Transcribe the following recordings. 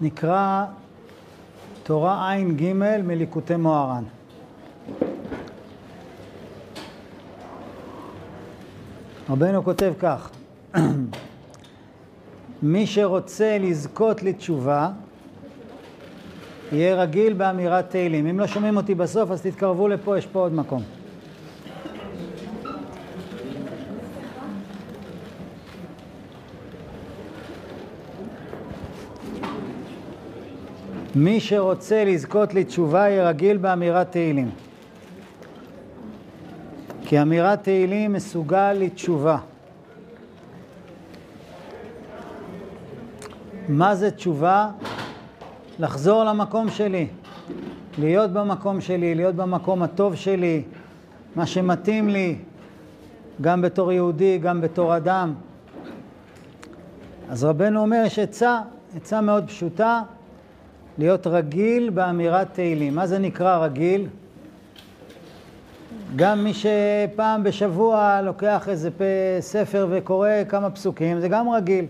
נקרא תורה ע"ג מליקוטי מוהר"ן. רבנו כותב כך: מי שרוצה לזכות לתשובה, יהיה רגיל באמירת תהילים. אם לא שומעים אותי בסוף, אז תתקרבו לפה, יש פה עוד מקום. מי שרוצה לזכות לתשובה, יהיה רגיל באמירת תהילים. כי אמירת תהילים מסוגל לתשובה. מה זה תשובה? לחזור למקום שלי, להיות במקום שלי, להיות במקום הטוב שלי, מה שמתאים לי, גם בתור יהודי, גם בתור אדם. אז רבנו אומר, יש עצה, עצה מאוד פשוטה, להיות רגיל באמירת תהילים. מה זה נקרא רגיל? גם מי שפעם בשבוע לוקח איזה ספר וקורא כמה פסוקים, זה גם רגיל.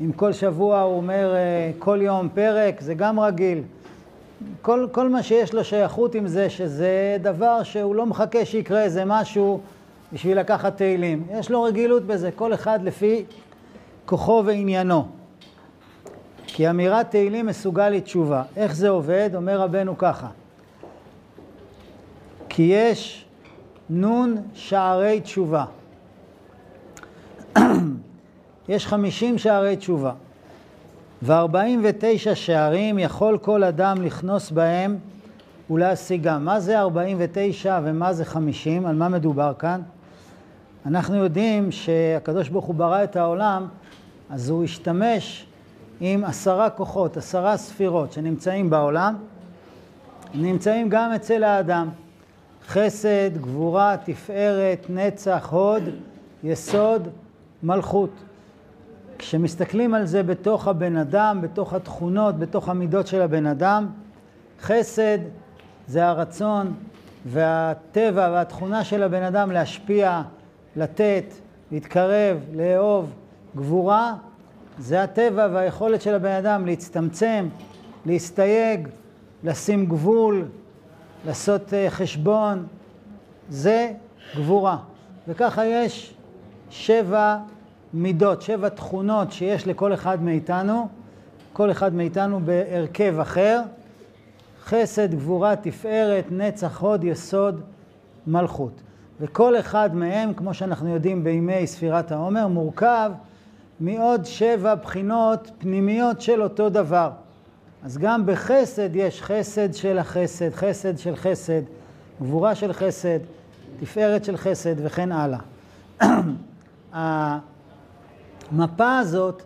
אם כל שבוע הוא אומר כל יום פרק, זה גם רגיל. כל, כל מה שיש לו שייכות עם זה, שזה דבר שהוא לא מחכה שיקרה איזה משהו בשביל לקחת תהילים. יש לו רגילות בזה, כל אחד לפי כוחו ועניינו. כי אמירת תהילים מסוגל לתשובה. איך זה עובד? אומר רבנו ככה. כי יש נון שערי תשובה. יש חמישים שערי תשובה, וארבעים ותשע שערים יכול כל אדם לכנוס בהם ולהשיגם. מה זה ארבעים ותשע ומה זה חמישים? על מה מדובר כאן? אנחנו יודעים שהקדוש ברוך הוא ברא את העולם, אז הוא השתמש עם עשרה כוחות, עשרה ספירות שנמצאים בעולם, נמצאים גם אצל האדם. חסד, גבורה, תפארת, נצח, הוד, יסוד, מלכות. כשמסתכלים על זה בתוך הבן אדם, בתוך התכונות, בתוך המידות של הבן אדם, חסד זה הרצון והטבע והתכונה של הבן אדם להשפיע, לתת, להתקרב, לאהוב. גבורה זה הטבע והיכולת של הבן אדם להצטמצם, להסתייג, לשים גבול, לעשות חשבון. זה גבורה. וככה יש שבע מידות, שבע תכונות שיש לכל אחד מאיתנו, כל אחד מאיתנו בהרכב אחר, חסד, גבורה, תפארת, נצח, הוד, יסוד, מלכות. וכל אחד מהם, כמו שאנחנו יודעים בימי ספירת העומר, מורכב מעוד שבע בחינות פנימיות של אותו דבר. אז גם בחסד יש חסד של החסד, חסד של חסד, גבורה של חסד, תפארת של חסד וכן הלאה. המפה הזאת,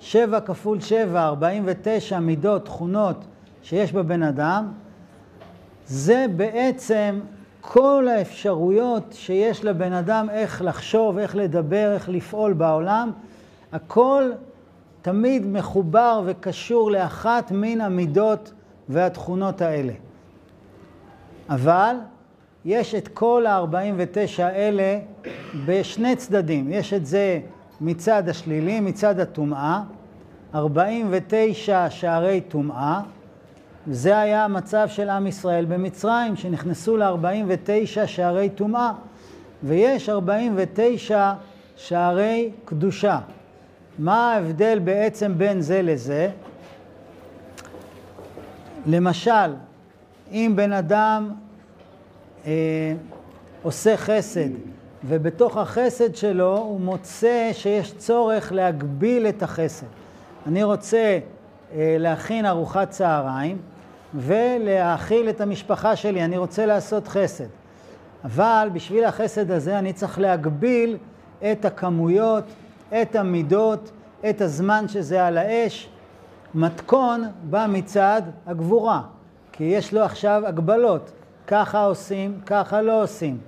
שבע כפול שבע, ארבעים ותשע מידות, תכונות שיש בבן אדם, זה בעצם כל האפשרויות שיש לבן אדם איך לחשוב, איך לדבר, איך לפעול בעולם, הכל תמיד מחובר וקשור לאחת מן המידות והתכונות האלה. אבל יש את כל ה-49 האלה בשני צדדים. יש את זה מצד השלילי, מצד הטומאה, 49 שערי טומאה, זה היה המצב של עם ישראל במצרים, שנכנסו ל-49 שערי טומאה, ויש 49 שערי קדושה. מה ההבדל בעצם בין זה לזה? למשל, אם בן אדם אה, עושה חסד, ובתוך החסד שלו הוא מוצא שיש צורך להגביל את החסד. אני רוצה אה, להכין ארוחת צהריים ולהאכיל את המשפחה שלי, אני רוצה לעשות חסד. אבל בשביל החסד הזה אני צריך להגביל את הכמויות, את המידות, את הזמן שזה על האש. מתכון בא מצד הגבורה, כי יש לו עכשיו הגבלות. ככה עושים, ככה לא עושים.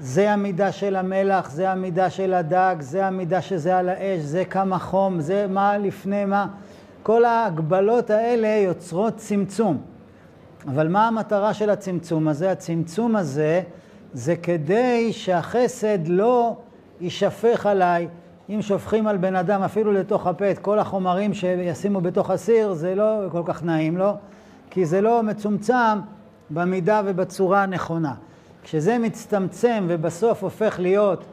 זה המידה של המלח, זה המידה של הדג, זה המידה שזה על האש, זה כמה חום, זה מה לפני מה. כל ההגבלות האלה יוצרות צמצום. אבל מה המטרה של הצמצום הזה? הצמצום הזה זה כדי שהחסד לא יישפך עליי, אם שופכים על בן אדם אפילו לתוך הפה את כל החומרים שישימו בתוך הסיר, זה לא כל כך נעים לו, כי זה לא מצומצם במידה ובצורה הנכונה. כשזה מצטמצם ובסוף הופך להיות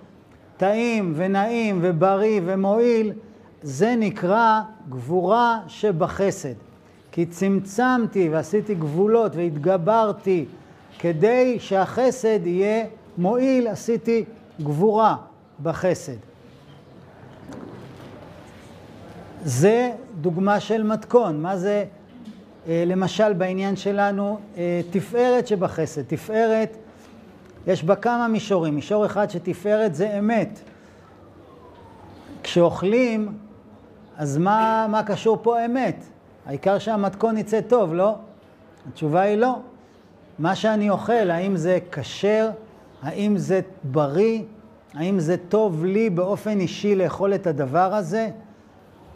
טעים ונעים ובריא ומועיל, זה נקרא גבורה שבחסד. כי צמצמתי ועשיתי גבולות והתגברתי כדי שהחסד יהיה מועיל, עשיתי גבורה בחסד. זה דוגמה של מתכון. מה זה, אה, למשל, בעניין שלנו, אה, תפארת שבחסד. תפארת, יש בה כמה מישורים. מישור אחד שתפארת זה אמת. כשאוכלים, אז מה, מה קשור פה אמת? העיקר שהמתכון יצא טוב, לא? התשובה היא לא. מה שאני אוכל, האם זה כשר? האם זה בריא? האם זה טוב לי באופן אישי לאכול את הדבר הזה?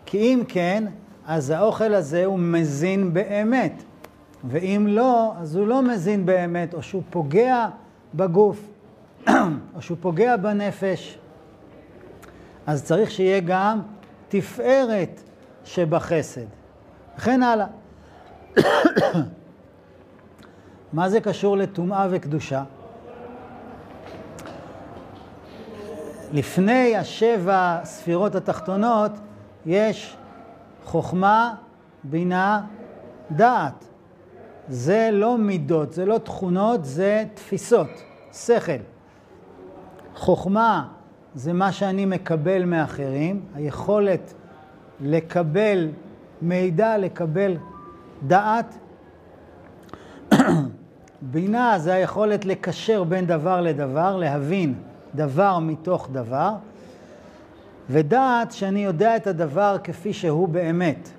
כי אם כן, אז האוכל הזה הוא מזין באמת. ואם לא, אז הוא לא מזין באמת, או שהוא פוגע בגוף, או שהוא פוגע בנפש. אז צריך שיהיה גם תפארת שבחסד. וכן הלאה. מה זה קשור לטומאה וקדושה? לפני השבע ספירות התחתונות יש חוכמה, בינה, דעת. זה לא מידות, זה לא תכונות, זה תפיסות, שכל. חוכמה זה מה שאני מקבל מאחרים, היכולת לקבל מידע, לקבל דעת. בינה זה היכולת לקשר בין דבר לדבר, להבין דבר מתוך דבר, ודעת שאני יודע את הדבר כפי שהוא באמת.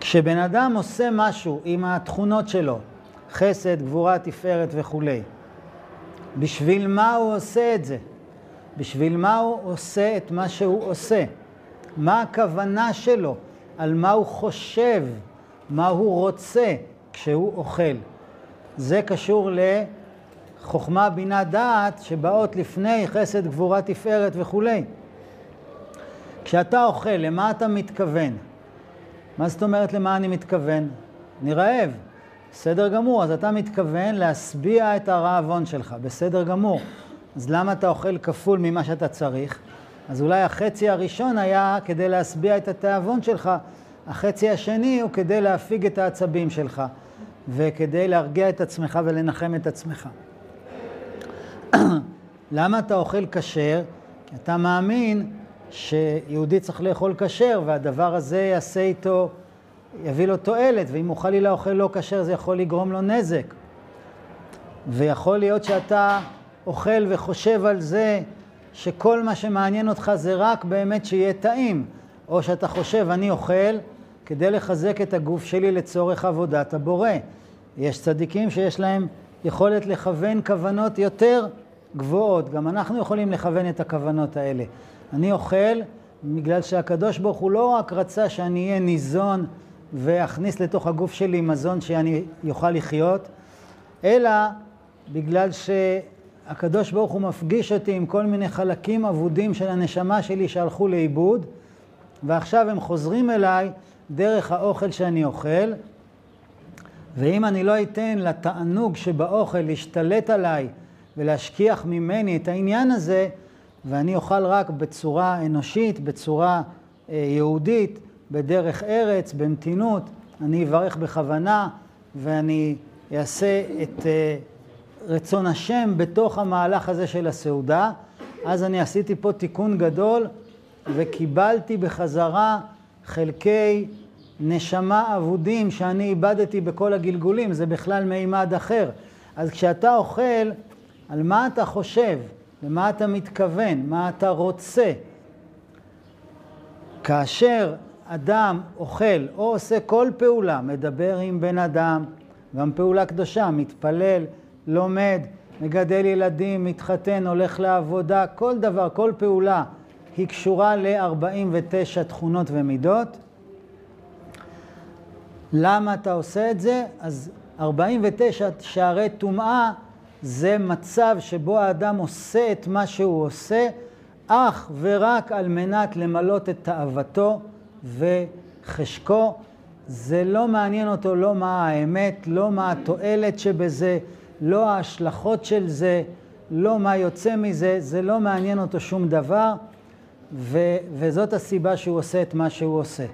כשבן אדם עושה משהו עם התכונות שלו, חסד, גבורה, תפארת וכולי, בשביל מה הוא עושה את זה? בשביל מה הוא עושה את מה שהוא עושה? מה הכוונה שלו? על מה הוא חושב? מה הוא רוצה כשהוא אוכל? זה קשור לחוכמה, בינה, דעת, שבאות לפני חסד, גבורה, תפארת וכולי. כשאתה אוכל, למה אתה מתכוון? מה זאת אומרת למה אני מתכוון? אני רעב. בסדר גמור, אז אתה מתכוון להשביע את הרעבון שלך, בסדר גמור. אז למה אתה אוכל כפול ממה שאתה צריך? אז אולי החצי הראשון היה כדי להשביע את התיאבון שלך, החצי השני הוא כדי להפיג את העצבים שלך. וכדי להרגיע את עצמך ולנחם את עצמך. למה אתה אוכל כשר? כי אתה מאמין שיהודי צריך לאכול כשר, והדבר הזה יעשה איתו, יביא לו תועלת, ואם הוא חלילה אוכל לא כשר זה יכול לגרום לו נזק. ויכול להיות שאתה אוכל וחושב על זה שכל מה שמעניין אותך זה רק באמת שיהיה טעים, או שאתה חושב, אני אוכל כדי לחזק את הגוף שלי לצורך עבודת הבורא. יש צדיקים שיש להם יכולת לכוון כוונות יותר גבוהות. גם אנחנו יכולים לכוון את הכוונות האלה. אני אוכל בגלל שהקדוש ברוך הוא לא רק רצה שאני אהיה ניזון ואכניס לתוך הגוף שלי מזון שאני אוכל לחיות, אלא בגלל שהקדוש ברוך הוא מפגיש אותי עם כל מיני חלקים אבודים של הנשמה שלי שהלכו לאיבוד, ועכשיו הם חוזרים אליי דרך האוכל שאני אוכל, ואם אני לא אתן לתענוג שבאוכל להשתלט עליי ולהשכיח ממני את העניין הזה, ואני אוכל רק בצורה אנושית, בצורה אה, יהודית, בדרך ארץ, במתינות, אני אברך בכוונה ואני אעשה את אה, רצון השם בתוך המהלך הזה של הסעודה. אז אני עשיתי פה תיקון גדול וקיבלתי בחזרה חלקי נשמה אבודים שאני איבדתי בכל הגלגולים, זה בכלל מימד אחר. אז כשאתה אוכל, על מה אתה חושב? למה אתה מתכוון? מה אתה רוצה? כאשר אדם אוכל או עושה כל פעולה, מדבר עם בן אדם, גם פעולה קדושה, מתפלל, לומד, מגדל ילדים, מתחתן, הולך לעבודה, כל דבר, כל פעולה היא קשורה ל-49 תכונות ומידות. למה אתה עושה את זה? אז 49 שערי טומאה זה מצב שבו האדם עושה את מה שהוא עושה, אך ורק על מנת למלות את תאוותו וחשקו. זה לא מעניין אותו לא מה האמת, לא מה התועלת שבזה, לא ההשלכות של זה, לא מה יוצא מזה, זה לא מעניין אותו שום דבר, ו- וזאת הסיבה שהוא עושה את מה שהוא עושה.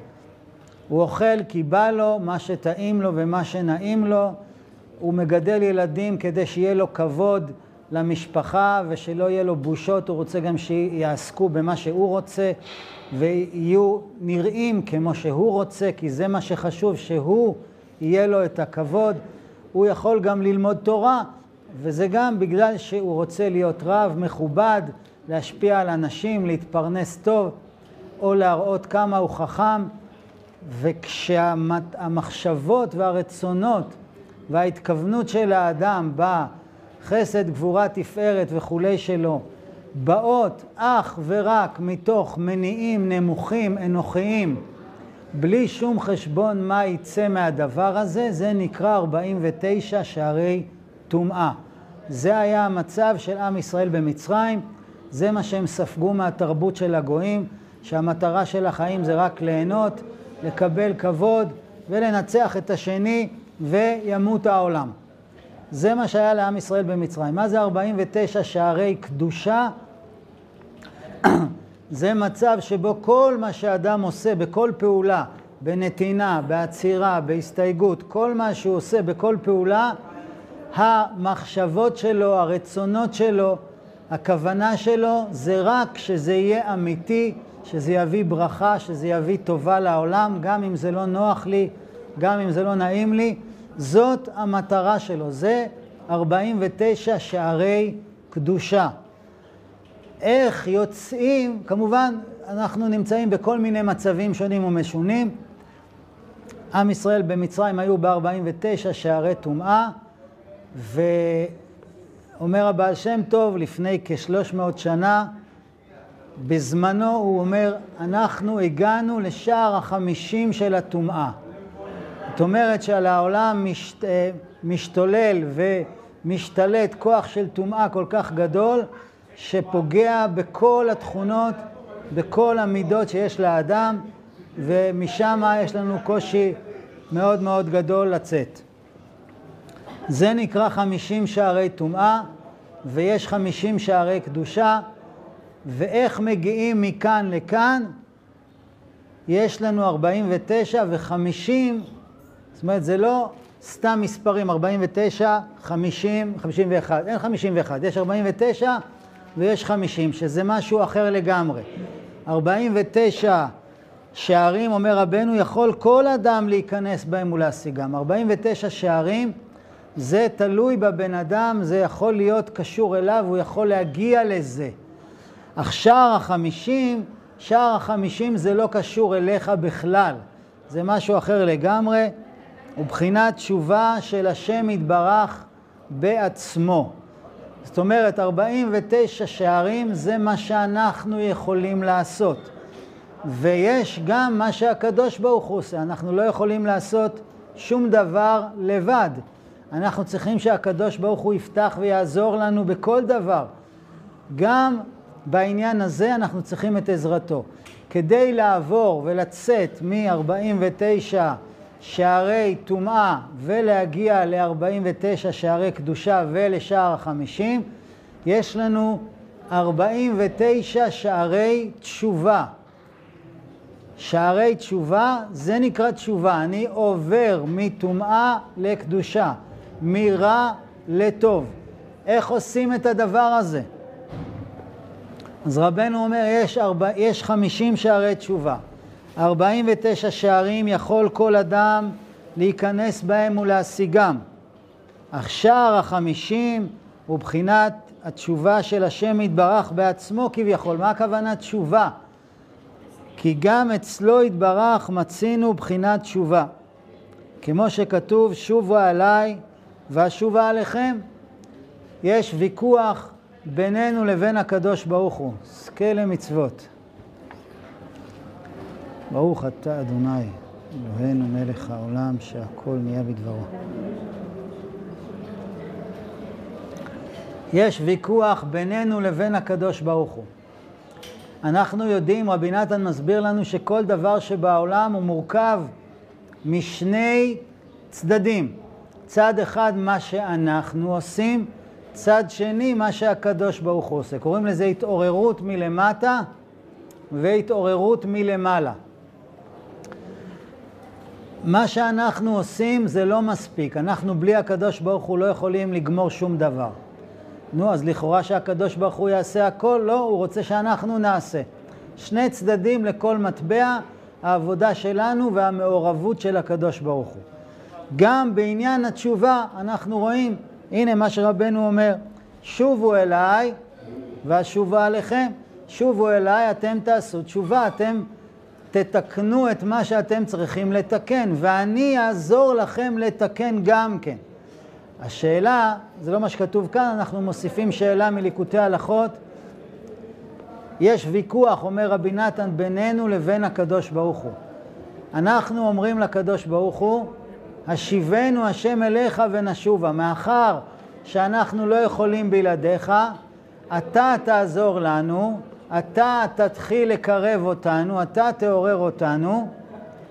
הוא אוכל כי בא לו מה שטעים לו ומה שנעים לו, הוא מגדל ילדים כדי שיהיה לו כבוד למשפחה ושלא יהיה לו בושות, הוא רוצה גם שיעסקו במה שהוא רוצה ויהיו נראים כמו שהוא רוצה, כי זה מה שחשוב, שהוא יהיה לו את הכבוד. הוא יכול גם ללמוד תורה, וזה גם בגלל שהוא רוצה להיות רב מכובד, להשפיע על אנשים, להתפרנס טוב, או להראות כמה הוא חכם. וכשהמחשבות והרצונות וההתכוונות של האדם בחסד, גבורה, תפארת וכולי שלו, באות אך ורק מתוך מניעים נמוכים, אנוכיים, בלי שום חשבון מה יצא מהדבר הזה, זה נקרא 49 שערי טומאה. זה היה המצב של עם ישראל במצרים, זה מה שהם ספגו מהתרבות של הגויים, שהמטרה של החיים זה רק ליהנות, לקבל כבוד ולנצח את השני וימות העולם. זה מה שהיה לעם ישראל במצרים. מה זה 49 שערי קדושה? זה מצב שבו כל מה שאדם עושה בכל פעולה, בנתינה, בעצירה, בהסתייגות, כל מה שהוא עושה בכל פעולה, המחשבות שלו, הרצונות שלו, הכוונה שלו, זה רק שזה יהיה אמיתי, שזה יביא ברכה, שזה יביא טובה לעולם, גם אם זה לא נוח לי, גם אם זה לא נעים לי. זאת המטרה שלו, זה 49 שערי קדושה. איך יוצאים, כמובן, אנחנו נמצאים בכל מיני מצבים שונים ומשונים. עם ישראל במצרים היו ב-49 שערי טומאה, ואומר הבעל שם טוב לפני כשלוש מאות שנה, בזמנו הוא אומר, אנחנו הגענו לשער החמישים של הטומאה. זאת אומרת שעל העולם משת, משתולל ומשתלט כוח של טומאה כל כך גדול, שפוגע בכל התכונות, בכל המידות שיש לאדם, ומשם יש לנו קושי מאוד מאוד גדול לצאת. זה נקרא חמישים שערי טומאה, ויש חמישים שערי קדושה. ואיך מגיעים מכאן לכאן? יש לנו 49 ו-50, זאת אומרת זה לא סתם מספרים, 49, 50, 51, אין 51, יש 49 ויש 50, שזה משהו אחר לגמרי. 49 שערים, אומר רבנו, יכול כל אדם להיכנס בהם ולהשיגם. 49 שערים, זה תלוי בבן אדם, זה יכול להיות קשור אליו, הוא יכול להגיע לזה. אך שער החמישים, שער החמישים זה לא קשור אליך בכלל, זה משהו אחר לגמרי, ובחינת תשובה של השם יתברך בעצמו. זאת אומרת, 49 שערים זה מה שאנחנו יכולים לעשות. ויש גם מה שהקדוש ברוך הוא עושה, אנחנו לא יכולים לעשות שום דבר לבד. אנחנו צריכים שהקדוש ברוך הוא יפתח ויעזור לנו בכל דבר. גם בעניין הזה אנחנו צריכים את עזרתו. כדי לעבור ולצאת מ-49 שערי טומאה ולהגיע ל-49 שערי קדושה ולשער החמישים, יש לנו 49 שערי תשובה. שערי תשובה, זה נקרא תשובה. אני עובר מטומאה לקדושה, מרע לטוב. איך עושים את הדבר הזה? אז רבנו אומר, יש, ארבע, יש 50 שערי תשובה. 49 שערים יכול כל אדם להיכנס בהם ולהשיגם. אך שער החמישים הוא בחינת התשובה של השם יתברך בעצמו כביכול. מה הכוונה תשובה? כי גם אצלו יתברך מצינו בחינת תשובה. כמו שכתוב, שובו עליי ואשובה עליכם. יש ויכוח בינינו לבין הקדוש ברוך הוא. זכה למצוות. ברוך אתה אדוני, אלוהינו מלך העולם, שהכל נהיה בדברו. יש ויכוח בינינו לבין הקדוש ברוך הוא. אנחנו יודעים, רבי נתן מסביר לנו שכל דבר שבעולם הוא מורכב משני צדדים. צד אחד מה שאנחנו עושים, צד שני מה שהקדוש ברוך הוא עושה. קוראים לזה התעוררות מלמטה והתעוררות מלמעלה. מה שאנחנו עושים זה לא מספיק. אנחנו בלי הקדוש ברוך הוא לא יכולים לגמור שום דבר. נו, אז לכאורה שהקדוש ברוך הוא יעשה הכל? לא, הוא רוצה שאנחנו נעשה. שני צדדים לכל מטבע, העבודה שלנו והמעורבות של הקדוש ברוך הוא. גם בעניין התשובה אנחנו רואים, הנה מה שרבנו אומר, שובו אליי ואשובה עליכם. שובו אליי, אתם תעשו תשובה, אתם תתקנו את מה שאתם צריכים לתקן, ואני אעזור לכם לתקן גם כן. השאלה, זה לא מה שכתוב כאן, אנחנו מוסיפים שאלה מליקוטי הלכות. יש ויכוח, אומר רבי נתן, בינינו לבין הקדוש ברוך הוא. אנחנו אומרים לקדוש ברוך הוא, השיבנו השם אליך ונשובה. מאחר שאנחנו לא יכולים בלעדיך, אתה תעזור לנו, אתה תתחיל לקרב אותנו, אתה תעורר אותנו,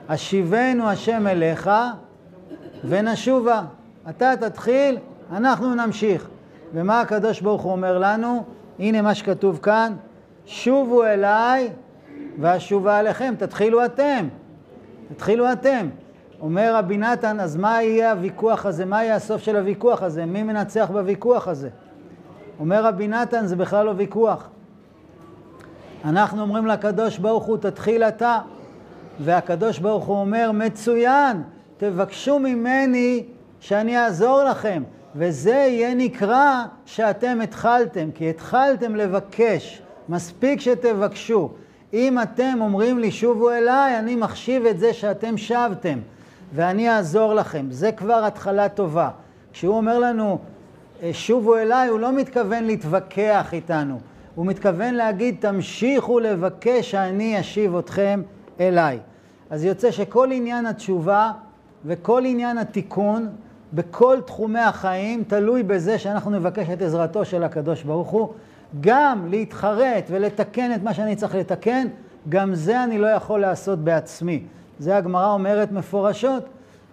השיבנו השם אליך ונשובה. אתה תתחיל, אנחנו נמשיך. ומה הקדוש ברוך הוא אומר לנו? הנה מה שכתוב כאן, שובו אליי ואשובה עליכם, תתחילו אתם, תתחילו אתם. אומר רבי נתן, אז מה יהיה הוויכוח הזה? מה יהיה הסוף של הוויכוח הזה? מי מנצח בוויכוח הזה? אומר רבי נתן, זה בכלל לא ויכוח. אנחנו אומרים לקדוש ברוך הוא, תתחיל אתה. והקדוש ברוך הוא אומר, מצוין, תבקשו ממני שאני אעזור לכם. וזה יהיה נקרא שאתם התחלתם, כי התחלתם לבקש. מספיק שתבקשו. אם אתם אומרים לי שובו אליי, אני מחשיב את זה שאתם שבתם, ואני אעזור לכם. זה כבר התחלה טובה. כשהוא אומר לנו שובו אליי, הוא לא מתכוון להתווכח איתנו. הוא מתכוון להגיד, תמשיכו לבקש שאני אשיב אתכם אליי. אז יוצא שכל עניין התשובה וכל עניין התיקון בכל תחומי החיים תלוי בזה שאנחנו נבקש את עזרתו של הקדוש ברוך הוא. גם להתחרט ולתקן את מה שאני צריך לתקן, גם זה אני לא יכול לעשות בעצמי. זה הגמרא אומרת מפורשות,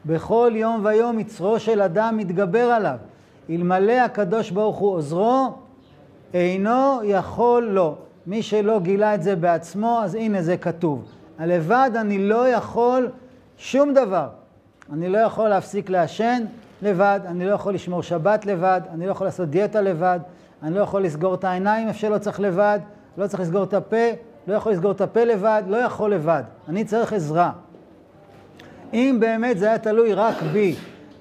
בכל יום ויום יצרו של אדם מתגבר עליו. אלמלא הקדוש ברוך הוא עוזרו, אינו יכול לו. מי שלא גילה את זה בעצמו, אז הנה זה כתוב. הלבד אני לא יכול שום דבר. אני לא יכול להפסיק לעשן לבד, אני לא יכול לשמור שבת לבד, אני לא יכול לעשות דיאטה לבד, אני לא יכול לסגור את העיניים איפה שלא צריך לבד, לא צריך לסגור את הפה, לא יכול לסגור את הפה לבד, לא יכול לבד. אני צריך עזרה. אם באמת זה היה תלוי רק בי,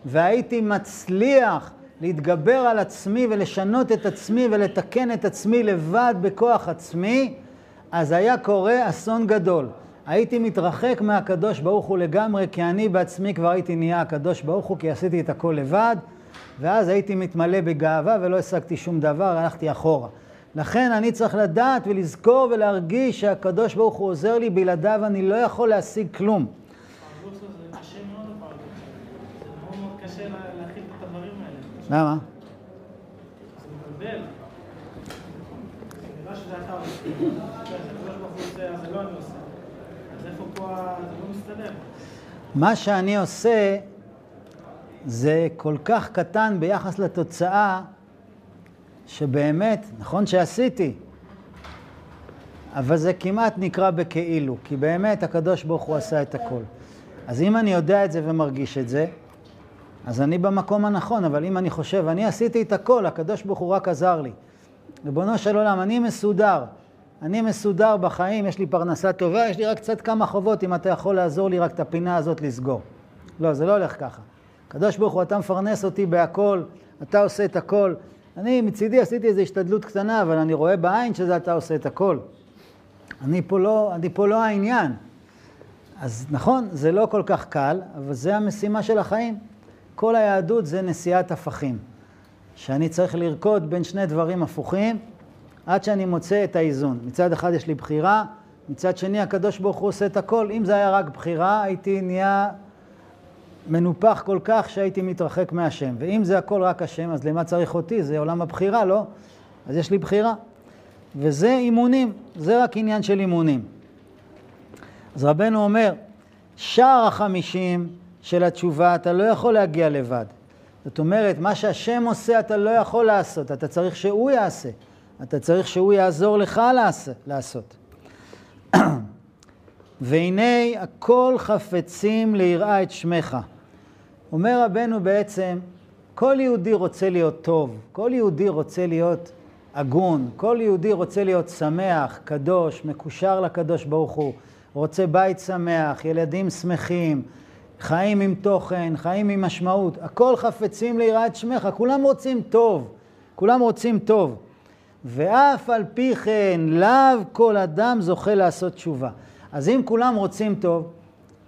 והייתי מצליח להתגבר על עצמי ולשנות את עצמי ולתקן את עצמי לבד בכוח עצמי, אז היה קורה אסון גדול. הייתי מתרחק מהקדוש ברוך הוא לגמרי, כי אני בעצמי כבר הייתי נהיה הקדוש ברוך הוא, כי עשיתי את הכל לבד, ואז הייתי מתמלא בגאווה ולא השגתי שום דבר, הלכתי אחורה. לכן אני צריך לדעת ולזכור ולהרגיש שהקדוש ברוך הוא עוזר לי, בלעדיו אני לא יכול להשיג כלום. למה? מה שאני עושה זה כל כך קטן ביחס לתוצאה, שבאמת, נכון שעשיתי, אבל זה כמעט נקרא בכאילו, כי באמת הקדוש ברוך הוא עשה את הכל. אז אם אני יודע את זה ומרגיש את זה, אז אני במקום הנכון, אבל אם אני חושב, אני עשיתי את הכל, הקדוש ברוך הוא רק עזר לי. ריבונו של עולם, אני מסודר. אני מסודר בחיים, יש לי פרנסה טובה, יש לי רק קצת כמה חובות, אם אתה יכול לעזור לי רק את הפינה הזאת לסגור. לא, זה לא הולך ככה. הקדוש ברוך הוא, אתה מפרנס אותי בהכל, אתה עושה את הכל. אני מצידי עשיתי איזו השתדלות קטנה, אבל אני רואה בעין שזה אתה עושה את הכל. אני פה לא, אני פה לא העניין. אז נכון, זה לא כל כך קל, אבל זה המשימה של החיים. כל היהדות זה נשיאת הפכים. שאני צריך לרקוד בין שני דברים הפוכים, עד שאני מוצא את האיזון. מצד אחד יש לי בחירה, מצד שני הקדוש ברוך הוא עושה את הכל. אם זה היה רק בחירה, הייתי נהיה מנופח כל כך שהייתי מתרחק מהשם. ואם זה הכל רק השם, אז למה צריך אותי? זה עולם הבחירה, לא? אז יש לי בחירה. וזה אימונים, זה רק עניין של אימונים. אז רבנו אומר, שער החמישים של התשובה, אתה לא יכול להגיע לבד. זאת אומרת, מה שהשם עושה אתה לא יכול לעשות, אתה צריך שהוא יעשה. אתה צריך שהוא יעזור לך לעשות. והנה הכל חפצים ליראה את שמך. אומר רבנו בעצם, כל יהודי רוצה להיות טוב, כל יהודי רוצה להיות הגון, כל יהודי רוצה להיות שמח, קדוש, מקושר לקדוש ברוך הוא, רוצה בית שמח, ילדים שמחים, חיים עם תוכן, חיים עם משמעות, הכל חפצים ליראת שמך, כולם רוצים טוב, כולם רוצים טוב. ואף על פי כן, לאו כל אדם זוכה לעשות תשובה. אז אם כולם רוצים טוב,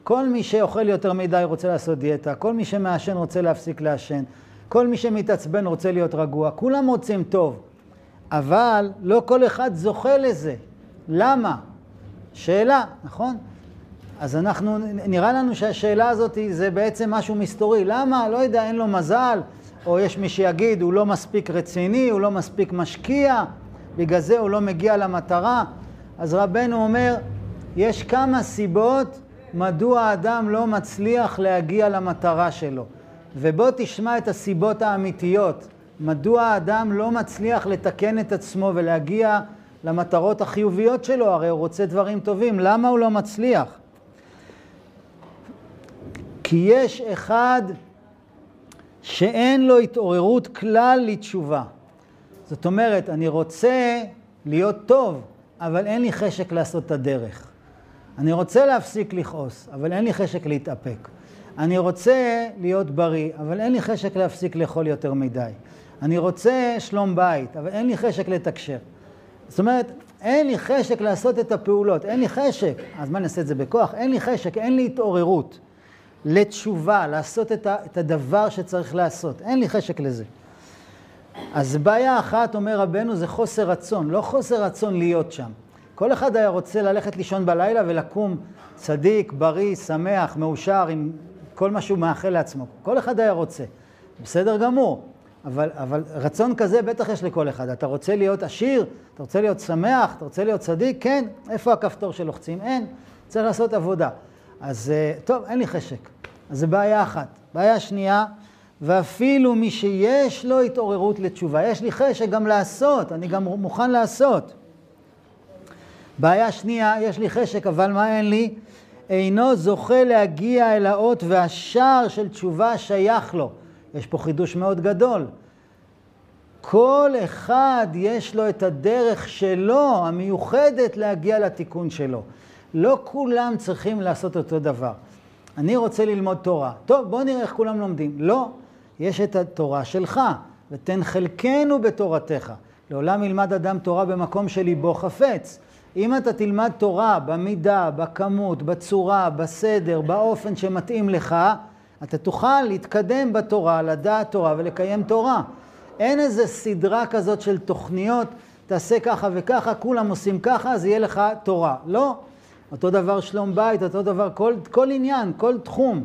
כל מי שאוכל יותר מדי רוצה לעשות דיאטה, כל מי שמעשן רוצה להפסיק לעשן, כל מי שמתעצבן רוצה להיות רגוע, כולם רוצים טוב. אבל לא כל אחד זוכה לזה. למה? שאלה, נכון? אז אנחנו, נראה לנו שהשאלה הזאת זה בעצם משהו מסתורי. למה? לא יודע, אין לו מזל, או יש מי שיגיד, הוא לא מספיק רציני, הוא לא מספיק משקיע, בגלל זה הוא לא מגיע למטרה. אז רבנו אומר, יש כמה סיבות מדוע האדם לא מצליח להגיע למטרה שלו. ובוא תשמע את הסיבות האמיתיות. מדוע האדם לא מצליח לתקן את עצמו ולהגיע למטרות החיוביות שלו? הרי הוא רוצה דברים טובים, למה הוא לא מצליח? כי יש אחד שאין לו התעוררות כלל לתשובה. זאת אומרת, אני רוצה להיות טוב, אבל אין לי חשק לעשות את הדרך. אני רוצה להפסיק לכעוס, אבל אין לי חשק להתאפק. אני רוצה להיות בריא, אבל אין לי חשק להפסיק לאכול יותר מדי. אני רוצה שלום בית, אבל אין לי חשק לתקשר. זאת אומרת, אין לי חשק לעשות את הפעולות, אין לי חשק. אז מה נעשה את זה בכוח? אין לי חשק, אין לי התעוררות לתשובה, לעשות את, הדבר שצריך לעשות. אין לי חשק לזה. אז בעיה אחת, אומר רבנו, זה חוסר רצון, לא חוסר רצון להיות שם. כל אחד היה רוצה ללכת לישון בלילה ולקום צדיק, בריא, שמח, מאושר, עם כל מה שהוא מאחל לעצמו. כל אחד היה רוצה. בסדר גמור. אבל, אבל רצון כזה בטח יש לכל אחד. אתה רוצה להיות עשיר? אתה רוצה להיות שמח? אתה רוצה להיות צדיק? כן. איפה הכפתור שלוחצים? אין. צריך לעשות עבודה. אז אה, טוב, אין לי חשק. אז זו בעיה אחת. בעיה שנייה, ואפילו מי שיש לו התעוררות לתשובה, יש לי חשק גם לעשות, אני גם מוכן לעשות. בעיה שנייה, יש לי חשק, אבל מה אין לי? אינו זוכה להגיע אל האות והשער של תשובה שייך לו. יש פה חידוש מאוד גדול. כל אחד יש לו את הדרך שלו, המיוחדת להגיע לתיקון שלו. לא כולם צריכים לעשות אותו דבר. אני רוצה ללמוד תורה. טוב, בוא נראה איך כולם לומדים. לא, יש את התורה שלך, ותן חלקנו בתורתך. לעולם ילמד אדם תורה במקום שליבו חפץ. אם אתה תלמד תורה במידה, בכמות, בצורה, בסדר, באופן שמתאים לך, אתה תוכל להתקדם בתורה, לדעת תורה ולקיים תורה. אין איזה סדרה כזאת של תוכניות, תעשה ככה וככה, כולם עושים ככה, אז יהיה לך תורה. לא. אותו דבר שלום בית, אותו דבר כל, כל עניין, כל תחום.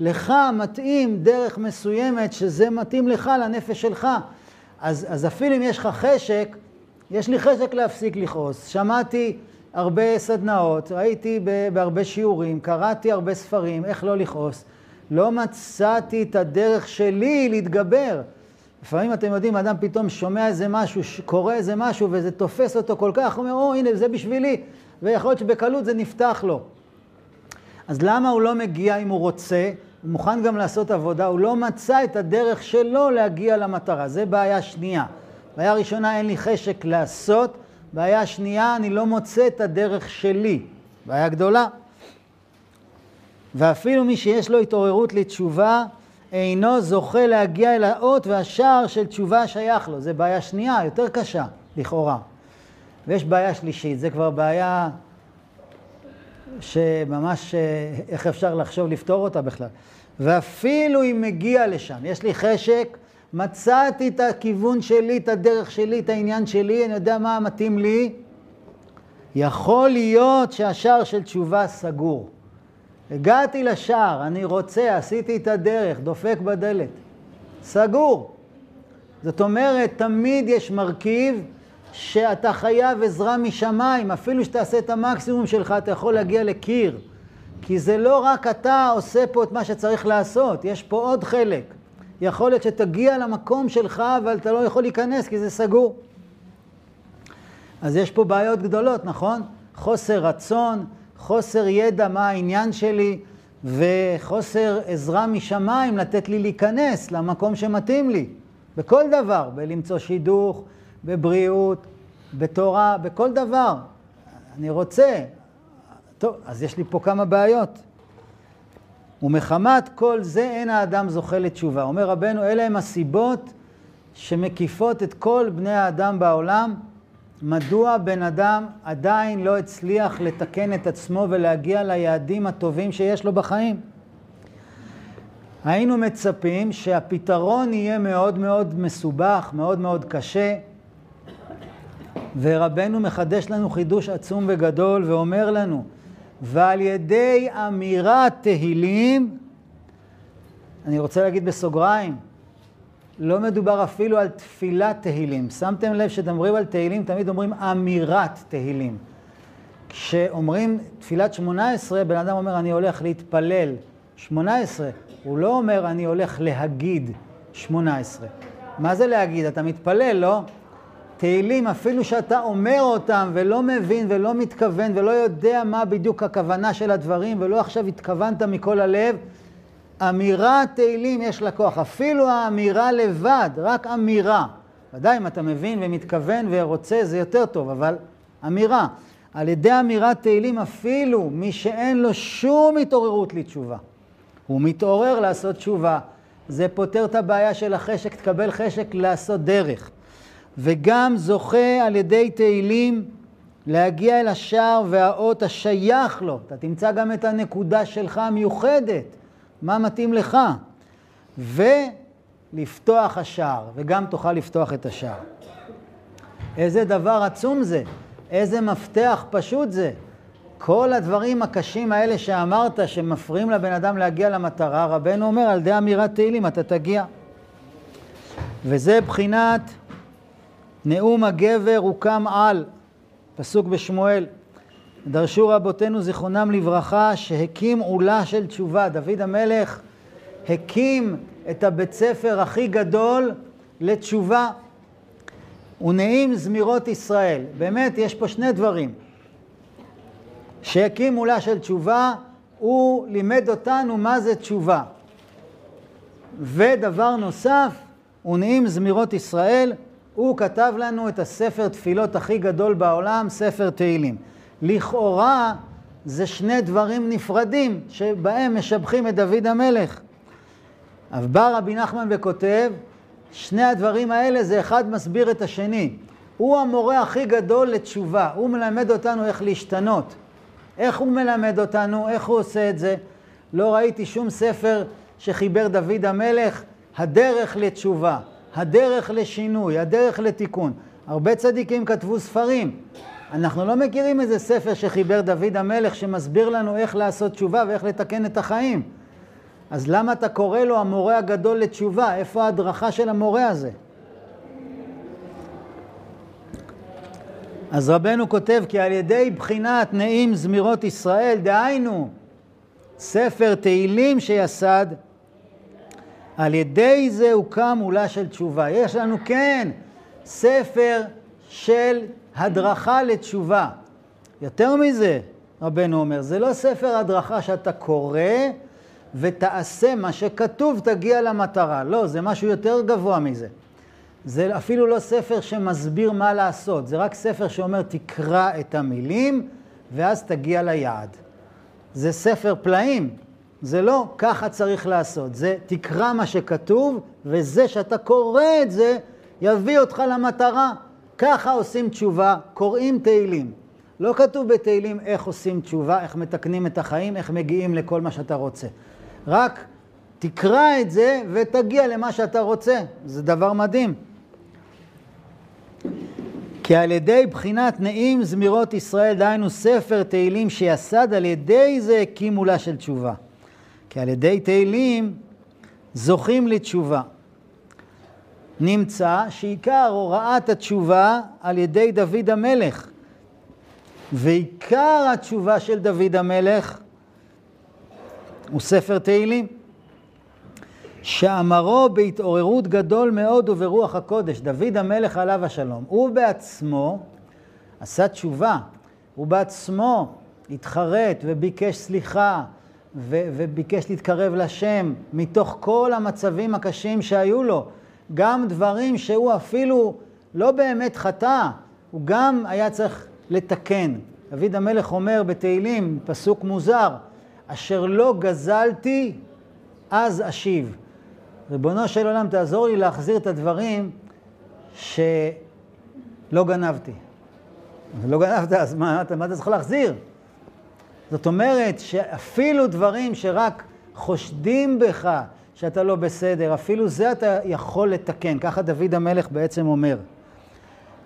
לך מתאים דרך מסוימת שזה מתאים לך, לנפש שלך. אז, אז אפילו אם יש לך חשק, יש לי חשק להפסיק לכעוס. שמעתי הרבה סדנאות, ראיתי בהרבה שיעורים, קראתי הרבה ספרים, איך לא לכעוס. לא מצאתי את הדרך שלי להתגבר. לפעמים אתם יודעים, אדם פתאום שומע איזה משהו, קורא איזה משהו, וזה תופס אותו כל כך, הוא אומר, או, הנה, זה בשבילי, ויכול להיות שבקלות זה נפתח לו. אז למה הוא לא מגיע אם הוא רוצה? הוא מוכן גם לעשות עבודה, הוא לא מצא את הדרך שלו להגיע למטרה. זה בעיה שנייה. בעיה ראשונה, אין לי חשק לעשות. בעיה שנייה, אני לא מוצא את הדרך שלי. בעיה גדולה. ואפילו מי שיש לו התעוררות לתשובה, אינו זוכה להגיע אל האות והשער של תשובה שייך לו. זה בעיה שנייה, יותר קשה, לכאורה. ויש בעיה שלישית, זה כבר בעיה שממש, אה, איך אפשר לחשוב לפתור אותה בכלל. ואפילו אם מגיע לשם, יש לי חשק, מצאתי את הכיוון שלי, את הדרך שלי, את העניין שלי, אני יודע מה מתאים לי, יכול להיות שהשער של תשובה סגור. הגעתי לשער, אני רוצה, עשיתי את הדרך, דופק בדלת. סגור. זאת אומרת, תמיד יש מרכיב שאתה חייב עזרה משמיים, אפילו שתעשה את המקסימום שלך, אתה יכול להגיע לקיר. כי זה לא רק אתה עושה פה את מה שצריך לעשות, יש פה עוד חלק. יכול להיות שתגיע למקום שלך, אבל אתה לא יכול להיכנס כי זה סגור. אז יש פה בעיות גדולות, נכון? חוסר רצון, חוסר ידע מה העניין שלי, וחוסר עזרה משמיים לתת לי להיכנס למקום שמתאים לי. בכל דבר, בלמצוא שידוך, בבריאות, בתורה, בכל דבר. אני רוצה. טוב, אז יש לי פה כמה בעיות. ומחמת כל זה אין האדם זוכה לתשובה. אומר רבנו, אלה הם הסיבות שמקיפות את כל בני האדם בעולם. מדוע בן אדם עדיין לא הצליח לתקן את עצמו ולהגיע ליעדים הטובים שיש לו בחיים? היינו מצפים שהפתרון יהיה מאוד מאוד מסובך, מאוד מאוד קשה, ורבנו מחדש לנו חידוש עצום וגדול ואומר לנו, ועל ידי אמירת תהילים, אני רוצה להגיד בסוגריים, לא מדובר אפילו על תפילת תהילים. שמתם לב שדמרים על תהילים, תמיד אומרים אמירת תהילים. כשאומרים תפילת שמונה עשרה, בן אדם אומר אני הולך להתפלל שמונה עשרה, הוא לא אומר אני הולך להגיד שמונה עשרה. מה זה להגיד? אתה מתפלל, לא? תהילים, אפילו שאתה אומר אותם ולא מבין ולא מתכוון ולא יודע מה בדיוק הכוונה של הדברים ולא עכשיו התכוונת מכל הלב, אמירת תהילים יש לה כוח. אפילו האמירה לבד, רק אמירה. ודאי אם אתה מבין ומתכוון ורוצה זה יותר טוב, אבל אמירה. על ידי אמירת תהילים אפילו מי שאין לו שום התעוררות לתשובה. הוא מתעורר לעשות תשובה. זה פותר את הבעיה של החשק, תקבל חשק לעשות דרך. וגם זוכה על ידי תהילים להגיע אל השער והאות השייך לו. אתה תמצא גם את הנקודה שלך המיוחדת, מה מתאים לך. ולפתוח השער, וגם תוכל לפתוח את השער. איזה דבר עצום זה, איזה מפתח פשוט זה. כל הדברים הקשים האלה שאמרת, שמפריעים לבן אדם להגיע למטרה, רבנו אומר, על ידי אמירת תהילים אתה תגיע. וזה בחינת נאום הגבר הוקם על, פסוק בשמואל. דרשו רבותינו זיכרונם לברכה שהקים עולה של תשובה. דוד המלך הקים את הבית ספר הכי גדול לתשובה. ונעים זמירות ישראל. באמת, יש פה שני דברים. שהקים עולה של תשובה, הוא לימד אותנו מה זה תשובה. ודבר נוסף, ונעים זמירות ישראל, הוא כתב לנו את הספר תפילות הכי גדול בעולם, ספר תהילים. לכאורה זה שני דברים נפרדים שבהם משבחים את דוד המלך. אבל בא רבי נחמן וכותב, שני הדברים האלה זה אחד מסביר את השני. הוא המורה הכי גדול לתשובה, הוא מלמד אותנו איך להשתנות. איך הוא מלמד אותנו, איך הוא עושה את זה? לא ראיתי שום ספר שחיבר דוד המלך, הדרך לתשובה. הדרך לשינוי, הדרך לתיקון. הרבה צדיקים כתבו ספרים. אנחנו לא מכירים איזה ספר שחיבר דוד המלך שמסביר לנו איך לעשות תשובה ואיך לתקן את החיים. אז למה אתה קורא לו המורה הגדול לתשובה? איפה ההדרכה של המורה הזה? אז רבנו כותב כי על ידי בחינת נעים זמירות ישראל, דהיינו ספר תהילים שיסד, על ידי זה הוקם עולה של תשובה. יש לנו, כן, ספר של הדרכה לתשובה. יותר מזה, רבנו אומר, זה לא ספר הדרכה שאתה קורא ותעשה מה שכתוב, תגיע למטרה. לא, זה משהו יותר גבוה מזה. זה אפילו לא ספר שמסביר מה לעשות, זה רק ספר שאומר תקרא את המילים ואז תגיע ליעד. זה ספר פלאים, זה לא ככה צריך לעשות, זה תקרא מה שכתוב, וזה שאתה קורא את זה, יביא אותך למטרה. ככה עושים תשובה, קוראים תהילים. לא כתוב בתהילים איך עושים תשובה, איך מתקנים את החיים, איך מגיעים לכל מה שאתה רוצה. רק תקרא את זה ותגיע למה שאתה רוצה. זה דבר מדהים. כי על ידי בחינת נעים זמירות ישראל, דהיינו ספר תהילים שיסד, על ידי זה הקים לה של תשובה. כי על ידי תהילים זוכים לתשובה. נמצא שעיקר הוראת התשובה על ידי דוד המלך. ועיקר התשובה של דוד המלך הוא ספר תהילים, שאמרו בהתעוררות גדול מאוד וברוח הקודש, דוד המלך עליו השלום. הוא בעצמו עשה תשובה, הוא בעצמו התחרט וביקש סליחה ו- וביקש להתקרב לשם מתוך כל המצבים הקשים שהיו לו. גם דברים שהוא אפילו לא באמת חטא, הוא גם היה צריך לתקן. דוד המלך אומר בתהילים, פסוק מוזר, אשר לא גזלתי, אז אשיב. ריבונו של עולם, תעזור לי להחזיר את הדברים שלא גנבתי. לא גנבת, אז מה, מה אתה צריך להחזיר? זאת אומרת שאפילו דברים שרק חושדים בך שאתה לא בסדר, אפילו זה אתה יכול לתקן, ככה דוד המלך בעצם אומר.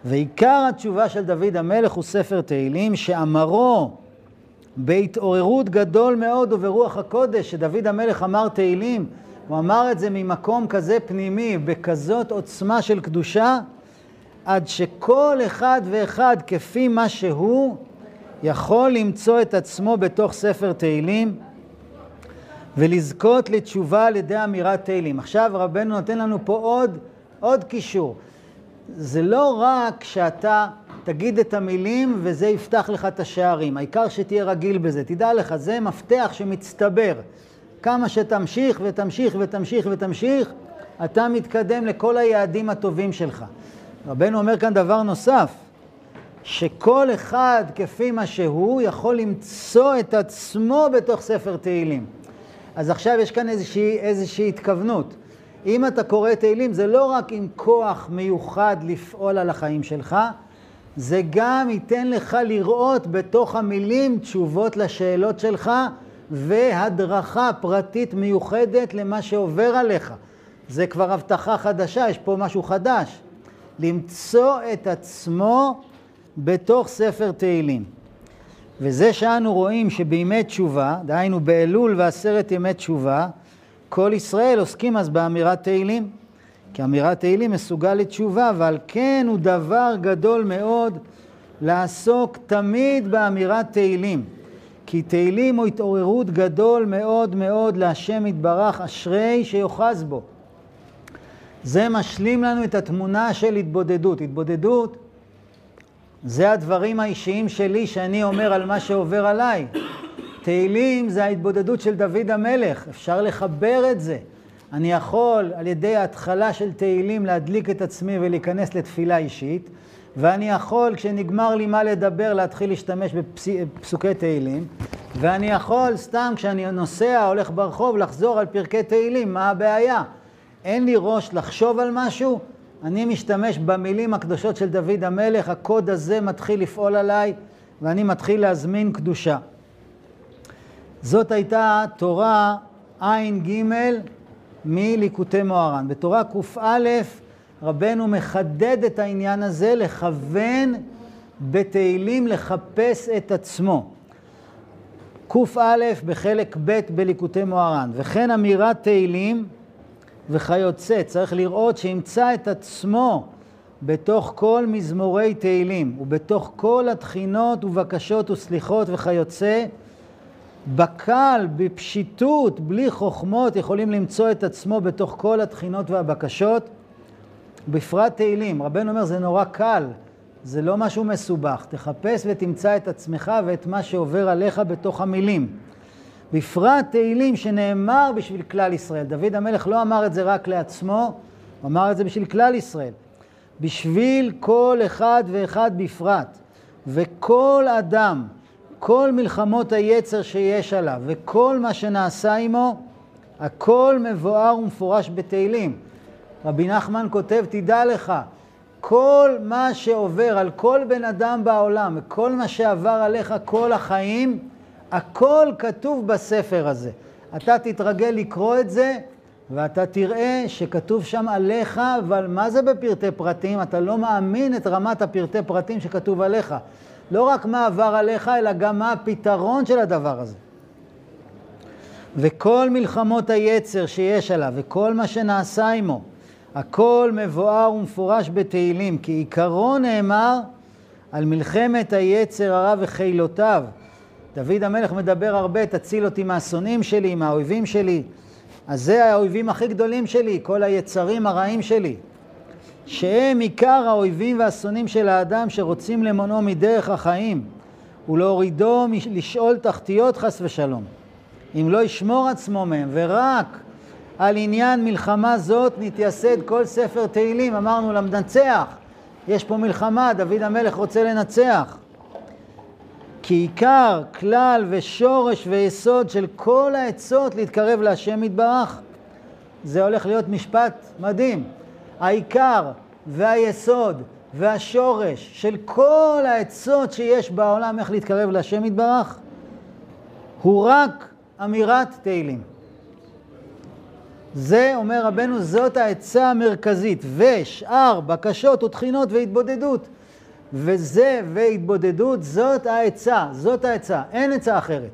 ועיקר התשובה של דוד המלך הוא ספר תהילים, שאמרו בהתעוררות גדול מאוד וברוח הקודש, שדוד המלך אמר תהילים, הוא אמר את זה ממקום כזה פנימי, בכזאת עוצמה של קדושה, עד שכל אחד ואחד כפי מה שהוא, יכול למצוא את עצמו בתוך ספר תהילים ולזכות לתשובה על ידי אמירת תהילים. עכשיו רבנו נותן לנו פה עוד, עוד קישור. זה לא רק שאתה תגיד את המילים וזה יפתח לך את השערים, העיקר שתהיה רגיל בזה. תדע לך, זה מפתח שמצטבר. כמה שתמשיך ותמשיך ותמשיך ותמשיך, אתה מתקדם לכל היעדים הטובים שלך. רבנו אומר כאן דבר נוסף, שכל אחד כפי מה שהוא יכול למצוא את עצמו בתוך ספר תהילים. אז עכשיו יש כאן איזושהי, איזושהי התכוונות. אם אתה קורא תהילים, זה לא רק עם כוח מיוחד לפעול על החיים שלך, זה גם ייתן לך לראות בתוך המילים תשובות לשאלות שלך והדרכה פרטית מיוחדת למה שעובר עליך. זה כבר הבטחה חדשה, יש פה משהו חדש. למצוא את עצמו בתוך ספר תהילים. וזה שאנו רואים שבימי תשובה, דהיינו באלול ועשרת ימי תשובה, כל ישראל עוסקים אז באמירת תהילים. כי אמירת תהילים מסוגל לתשובה, ועל כן הוא דבר גדול מאוד לעסוק תמיד באמירת תהילים. כי תהילים הוא התעוררות גדול מאוד מאוד להשם יתברך, אשרי שיוחז בו. זה משלים לנו את התמונה של התבודדות. התבודדות זה הדברים האישיים שלי שאני אומר על מה שעובר עליי. תהילים זה ההתבודדות של דוד המלך, אפשר לחבר את זה. אני יכול על ידי ההתחלה של תהילים להדליק את עצמי ולהיכנס לתפילה אישית, ואני יכול כשנגמר לי מה לדבר להתחיל להשתמש בפסוקי תהילים, ואני יכול סתם כשאני נוסע, הולך ברחוב, לחזור על פרקי תהילים, מה הבעיה? אין לי ראש לחשוב על משהו, אני משתמש במילים הקדושות של דוד המלך, הקוד הזה מתחיל לפעול עליי ואני מתחיל להזמין קדושה. זאת הייתה תורה ע"ג מליקוטי מוהר"ן. בתורה קא רבנו מחדד את העניין הזה לכוון בתהילים לחפש את עצמו. קא בחלק ב' בליקוטי מוהר"ן, וכן אמירת תהילים וכיוצא, צריך לראות שימצא את עצמו בתוך כל מזמורי תהילים ובתוך כל התחינות ובקשות וסליחות וכיוצא, בקל, בפשיטות, בלי חוכמות, יכולים למצוא את עצמו בתוך כל התחינות והבקשות, בפרט תהילים. רבנו אומר, זה נורא קל, זה לא משהו מסובך. תחפש ותמצא את עצמך ואת מה שעובר עליך בתוך המילים. בפרט תהילים שנאמר בשביל כלל ישראל. דוד המלך לא אמר את זה רק לעצמו, הוא אמר את זה בשביל כלל ישראל. בשביל כל אחד ואחד בפרט. וכל אדם, כל מלחמות היצר שיש עליו וכל מה שנעשה עמו, הכל מבואר ומפורש בתהילים. רבי נחמן כותב, תדע לך, כל מה שעובר על כל בן אדם בעולם וכל מה שעבר עליך כל החיים, הכל כתוב בספר הזה. אתה תתרגל לקרוא את זה, ואתה תראה שכתוב שם עליך, אבל מה זה בפרטי פרטים? אתה לא מאמין את רמת הפרטי פרטים שכתוב עליך. לא רק מה עבר עליך, אלא גם מה הפתרון של הדבר הזה. וכל מלחמות היצר שיש עליו, וכל מה שנעשה עמו, הכל מבואר ומפורש בתהילים, כי עיקרו נאמר על מלחמת היצר הרע וחילותיו. דוד המלך מדבר הרבה, תציל אותי מהשונאים שלי, מהאויבים שלי. אז זה האויבים הכי גדולים שלי, כל היצרים הרעים שלי. שהם עיקר האויבים והשונאים של האדם שרוצים למונו מדרך החיים ולהורידו לשאול תחתיות חס ושלום. אם לא ישמור עצמו מהם, ורק על עניין מלחמה זאת נתייסד כל ספר תהילים. אמרנו למנצח, יש פה מלחמה, דוד המלך רוצה לנצח. כי עיקר, כלל ושורש ויסוד של כל העצות להתקרב להשם יתברך, זה הולך להיות משפט מדהים. העיקר והיסוד והשורש של כל העצות שיש בעולם איך להתקרב להשם יתברך, הוא רק אמירת תהילים. זה, אומר רבנו, זאת העצה המרכזית, ושאר בקשות ותחינות והתבודדות. וזה והתבודדות, זאת העצה, זאת העצה, אין עצה אחרת.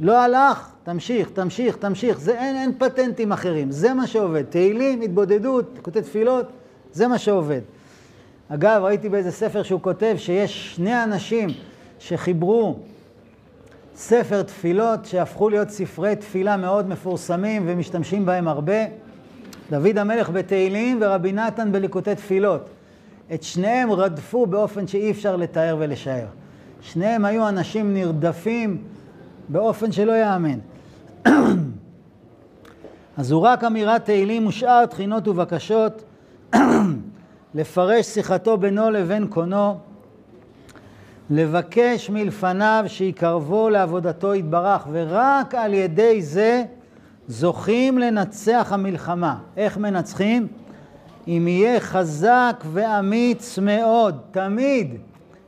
לא הלך, תמשיך, תמשיך, תמשיך, זה אין, אין פטנטים אחרים, זה מה שעובד. תהילים, התבודדות, כותב תפילות, זה מה שעובד. אגב, ראיתי באיזה ספר שהוא כותב שיש שני אנשים שחיברו ספר תפילות שהפכו להיות ספרי תפילה מאוד מפורסמים ומשתמשים בהם הרבה. דוד המלך בתהילים ורבי נתן בליקוטי תפילות. את שניהם רדפו באופן שאי אפשר לתאר ולשער. שניהם היו אנשים נרדפים באופן שלא ייאמן. אז הוא רק אמירת תהילים ושאר תחינות ובקשות, לפרש שיחתו בינו לבין קונו, לבקש מלפניו שיקרבו לעבודתו יתברך, ורק על ידי זה זוכים לנצח המלחמה. איך מנצחים? אם יהיה חזק ואמיץ מאוד, תמיד,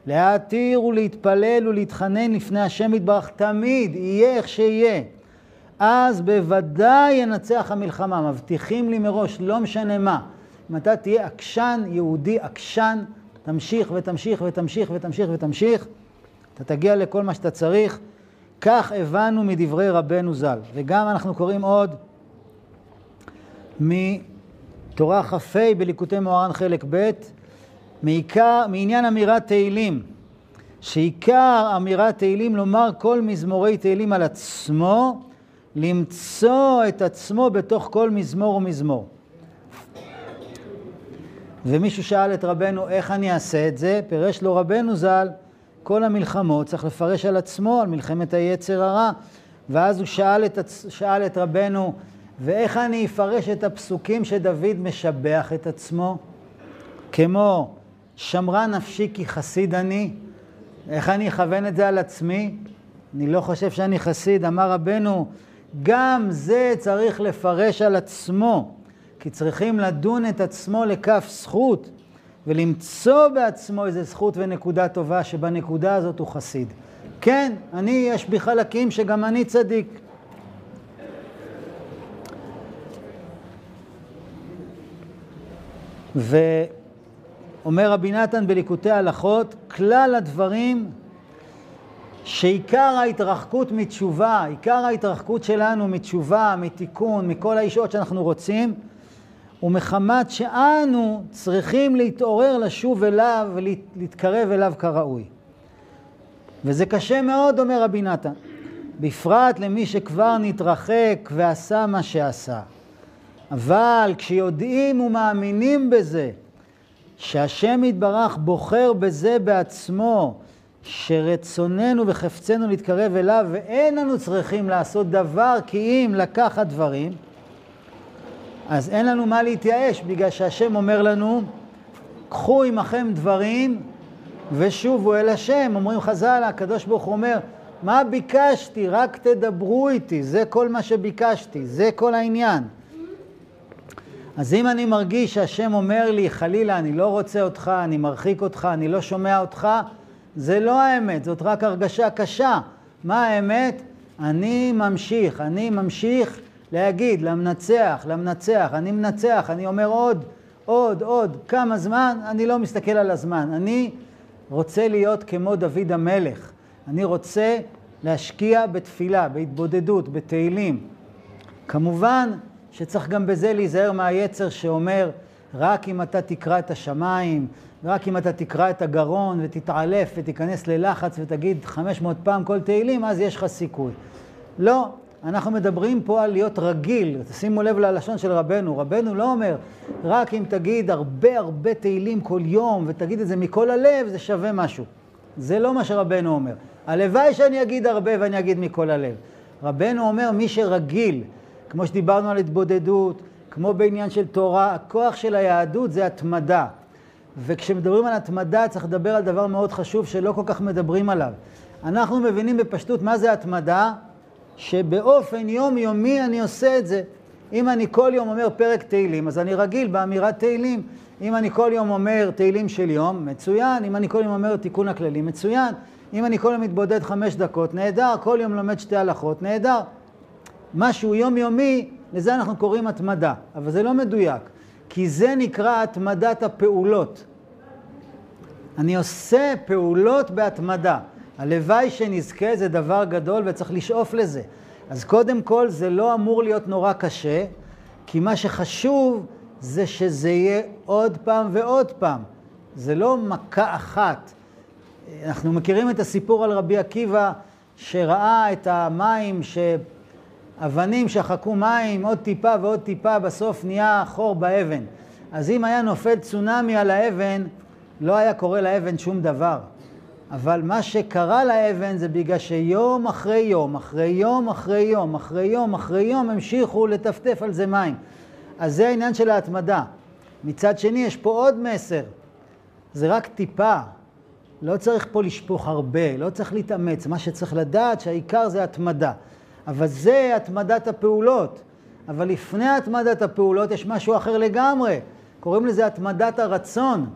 להתיר ולהתפלל ולהתחנן לפני השם יתברך, תמיד, יהיה איך שיהיה. אז בוודאי ינצח המלחמה. מבטיחים לי מראש, לא משנה מה. אם אתה תהיה עקשן, יהודי עקשן, תמשיך ותמשיך ותמשיך ותמשיך ותמשיך, אתה תגיע לכל מה שאתה צריך. כך הבנו מדברי רבנו ז"ל. וגם אנחנו קוראים עוד מתורה כ"ה בליקוטי מוהר"ן חלק ב', מעיקר, מעניין אמירת תהילים, שעיקר אמירת תהילים לומר כל מזמורי תהילים על עצמו, למצוא את עצמו בתוך כל מזמור ומזמור. ומישהו שאל את רבנו, איך אני אעשה את זה? פירש לו רבנו ז"ל, כל המלחמות צריך לפרש על עצמו, על מלחמת היצר הרע. ואז הוא שאל את, שאל את רבנו, ואיך אני אפרש את הפסוקים שדוד משבח את עצמו? כמו, שמרה נפשי כי חסיד אני, איך אני אכוון את זה על עצמי? אני לא חושב שאני חסיד. אמר רבנו, גם זה צריך לפרש על עצמו. כי צריכים לדון את עצמו לכף זכות ולמצוא בעצמו איזה זכות ונקודה טובה שבנקודה הזאת הוא חסיד. כן, אני, יש בי חלקים שגם אני צדיק. ואומר רבי נתן בליקוטי הלכות, כלל הדברים שעיקר ההתרחקות מתשובה, עיקר ההתרחקות שלנו מתשובה, מתיקון, מכל הישועות שאנחנו רוצים, ומחמת שאנו צריכים להתעורר לשוב אליו ולהתקרב אליו כראוי. וזה קשה מאוד, אומר רבי נתן, בפרט למי שכבר נתרחק ועשה מה שעשה. אבל כשיודעים ומאמינים בזה, שהשם יתברך בוחר בזה בעצמו, שרצוננו וחפצנו להתקרב אליו, ואין לנו צריכים לעשות דבר כי אם לקחת דברים, אז אין לנו מה להתייאש, בגלל שהשם אומר לנו, קחו עמכם דברים ושובו אל השם. אומרים חז"ל, הקדוש ברוך הוא אומר, מה ביקשתי? רק תדברו איתי, זה כל מה שביקשתי, זה כל העניין. אז אם אני מרגיש שהשם אומר לי, חלילה, אני לא רוצה אותך, אני מרחיק אותך, אני לא שומע אותך, זה לא האמת, זאת רק הרגשה קשה. מה האמת? אני ממשיך, אני ממשיך להגיד למנצח, למנצח, אני מנצח, אני אומר עוד, עוד, עוד, כמה זמן, אני לא מסתכל על הזמן. אני רוצה להיות כמו דוד המלך. אני רוצה להשקיע בתפילה, בהתבודדות, בתהילים. כמובן שצריך גם בזה להיזהר מהיצר שאומר, רק אם אתה תקרא את השמיים, רק אם אתה תקרא את הגרון ותתעלף ותיכנס ללחץ ותגיד 500 פעם כל תהילים, אז יש לך סיכוי. לא, אנחנו מדברים פה על להיות רגיל, תשימו לב ללשון של רבנו, רבנו לא אומר, רק אם תגיד הרבה הרבה תהילים כל יום ותגיד את זה מכל הלב, זה שווה משהו. זה לא מה שרבנו אומר. הלוואי שאני אגיד הרבה ואני אגיד מכל הלב. רבנו אומר, מי שרגיל, כמו שדיברנו על התבודדות, כמו בעניין של תורה, הכוח של היהדות זה התמדה. וכשמדברים על התמדה צריך לדבר על דבר מאוד חשוב שלא כל כך מדברים עליו. אנחנו מבינים בפשטות מה זה התמדה, שבאופן יומיומי אני עושה את זה. אם אני כל יום אומר פרק תהילים, אז אני רגיל באמירת תהילים. אם אני כל יום אומר תהילים של יום, מצוין. אם אני כל יום אומר תיקון הכללי, מצוין. אם אני כל יום מתבודד חמש דקות, נהדר. כל יום לומד שתי הלכות, נהדר. משהו יומיומי, לזה אנחנו קוראים התמדה. אבל זה לא מדויק, כי זה נקרא התמדת הפעולות. אני עושה פעולות בהתמדה. הלוואי שנזכה זה דבר גדול וצריך לשאוף לזה. אז קודם כל זה לא אמור להיות נורא קשה, כי מה שחשוב זה שזה יהיה עוד פעם ועוד פעם. זה לא מכה אחת. אנחנו מכירים את הסיפור על רבי עקיבא שראה את המים, שאבנים שחקו מים, עוד טיפה ועוד טיפה, בסוף נהיה חור באבן. אז אם היה נופל צונאמי על האבן, לא היה קורה לאבן שום דבר. אבל מה שקרה לאבן זה בגלל שיום אחרי יום, אחרי יום אחרי יום, אחרי יום אחרי יום, המשיכו לטפטף על זה מים. אז זה העניין של ההתמדה. מצד שני, יש פה עוד מסר. זה רק טיפה. לא צריך פה לשפוך הרבה, לא צריך להתאמץ. מה שצריך לדעת שהעיקר זה התמדה. אבל זה התמדת הפעולות. אבל לפני התמדת הפעולות יש משהו אחר לגמרי. קוראים לזה התמדת הרצון.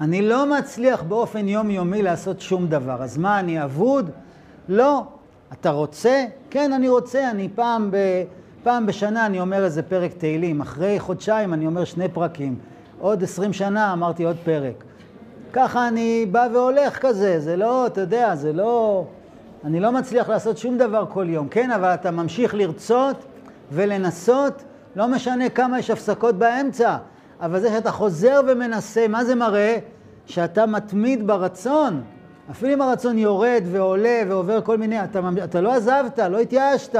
אני לא מצליח באופן יומיומי לעשות שום דבר. אז מה, אני אבוד? לא. אתה רוצה? כן, אני רוצה. אני פעם, ב... פעם בשנה אני אומר איזה פרק תהילים. אחרי חודשיים אני אומר שני פרקים. עוד עשרים שנה אמרתי עוד פרק. ככה אני בא והולך כזה. זה לא, אתה יודע, זה לא... אני לא מצליח לעשות שום דבר כל יום. כן, אבל אתה ממשיך לרצות ולנסות, לא משנה כמה יש הפסקות באמצע. אבל זה שאתה חוזר ומנסה, מה זה מראה? שאתה מתמיד ברצון. אפילו אם הרצון יורד ועולה ועובר כל מיני, אתה, אתה לא עזבת, לא התייאשת,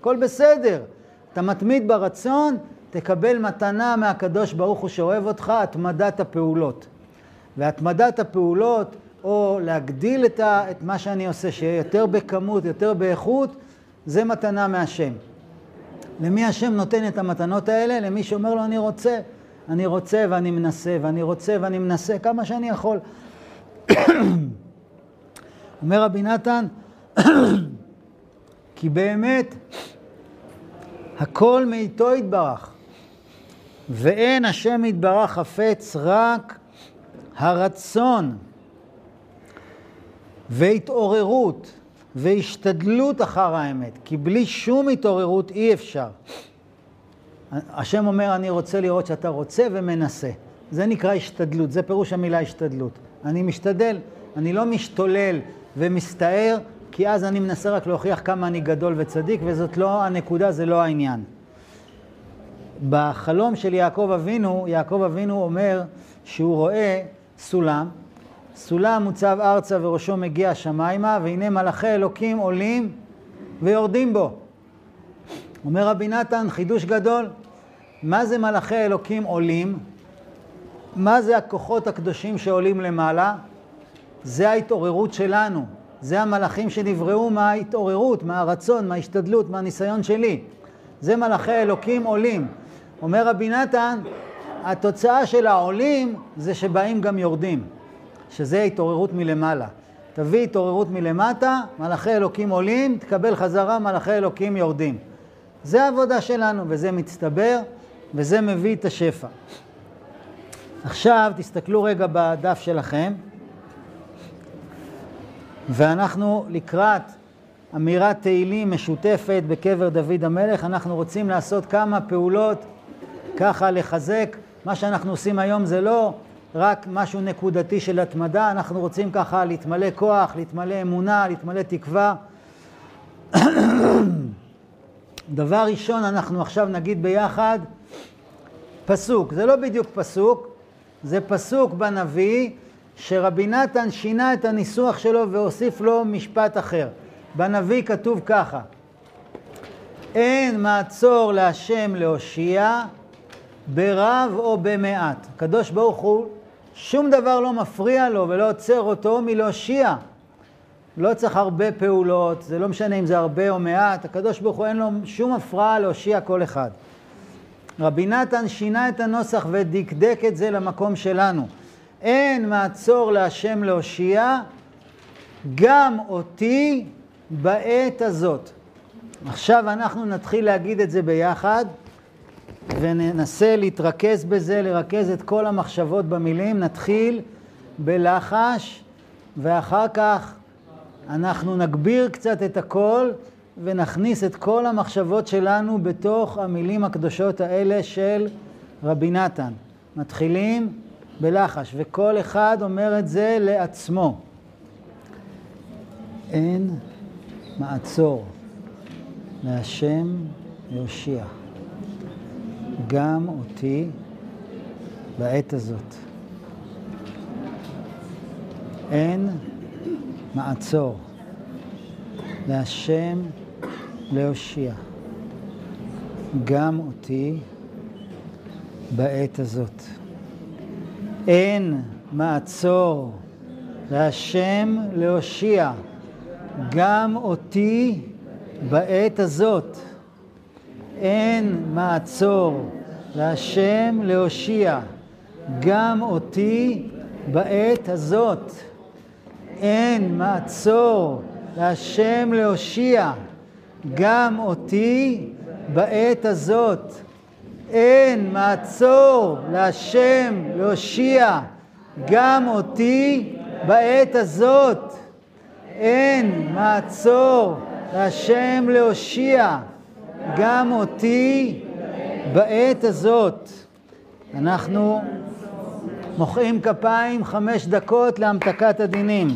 הכל בסדר. אתה מתמיד ברצון, תקבל מתנה מהקדוש ברוך הוא שאוהב אותך, התמדת הפעולות. והתמדת הפעולות, או להגדיל את, ה, את מה שאני עושה, שיהיה יותר בכמות, יותר באיכות, זה מתנה מהשם. למי השם נותן את המתנות האלה? למי שאומר לו, אני רוצה. אני רוצה ואני מנסה, ואני רוצה ואני מנסה כמה שאני יכול. אומר רבי נתן, כי באמת הכל מאיתו יתברך, ואין השם יתברך חפץ רק הרצון והתעוררות והשתדלות אחר האמת, כי בלי שום התעוררות אי אפשר. השם אומר, אני רוצה לראות שאתה רוצה ומנסה. זה נקרא השתדלות, זה פירוש המילה השתדלות. אני משתדל, אני לא משתולל ומסתער, כי אז אני מנסה רק להוכיח כמה אני גדול וצדיק, וזאת לא הנקודה, זה לא העניין. בחלום של יעקב אבינו, יעקב אבינו אומר שהוא רואה סולם, סולם מוצב ארצה וראשו מגיע השמיימה, והנה מלאכי אלוקים עולים ויורדים בו. אומר רבי נתן, חידוש גדול, מה זה מלאכי אלוקים עולים? מה זה הכוחות הקדושים שעולים למעלה? זה ההתעוררות שלנו. זה המלאכים שנבראו מההתעוררות, מהרצון, מההשתדלות, מהניסיון שלי. זה מלאכי אלוקים עולים. אומר רבי נתן, התוצאה של העולים זה שבאים גם יורדים, שזה התעוררות מלמעלה. תביא התעוררות מלמטה, מלאכי אלוקים עולים, תקבל חזרה, מלאכי אלוקים יורדים. זה העבודה שלנו, וזה מצטבר. וזה מביא את השפע. עכשיו תסתכלו רגע בדף שלכם, ואנחנו לקראת אמירת תהילים משותפת בקבר דוד המלך. אנחנו רוצים לעשות כמה פעולות ככה לחזק. מה שאנחנו עושים היום זה לא רק משהו נקודתי של התמדה, אנחנו רוצים ככה להתמלא כוח, להתמלא אמונה, להתמלא תקווה. דבר ראשון, אנחנו עכשיו נגיד ביחד פסוק. זה לא בדיוק פסוק, זה פסוק בנביא שרבי נתן שינה את הניסוח שלו והוסיף לו משפט אחר. בנביא כתוב ככה: אין מעצור להשם להושיע ברב או במעט. הקדוש ברוך הוא, שום דבר לא מפריע לו ולא עוצר אותו מלהושיע. לא צריך הרבה פעולות, זה לא משנה אם זה הרבה או מעט, הקדוש ברוך הוא אין לו שום הפרעה להושיע כל אחד. רבי נתן שינה את הנוסח ודקדק את זה למקום שלנו. אין מעצור להשם להושיע, גם אותי בעת הזאת. עכשיו אנחנו נתחיל להגיד את זה ביחד, וננסה להתרכז בזה, לרכז את כל המחשבות במילים. נתחיל בלחש, ואחר כך אנחנו נגביר קצת את הכל, ונכניס את כל המחשבות שלנו בתוך המילים הקדושות האלה של רבי נתן. מתחילים בלחש, וכל אחד אומר את זה לעצמו. אין מעצור להשם יושיע, גם אותי בעת הזאת. אין מעצור להשם להושיע, גם אותי בעת הזאת. אין מעצור להשם להושיע, גם אותי בעת הזאת. אין מעצור להשם להושיע, גם אותי בעת הזאת. אין מעצור להשם להושיע, גם אותי בעת הזאת. אין מעצור להשם להושיע, גם אותי בעת הזאת. אין מעצור להשם להושיע, גם אותי בעת הזאת. אנחנו מוחאים כפיים חמש דקות להמתקת הדינים.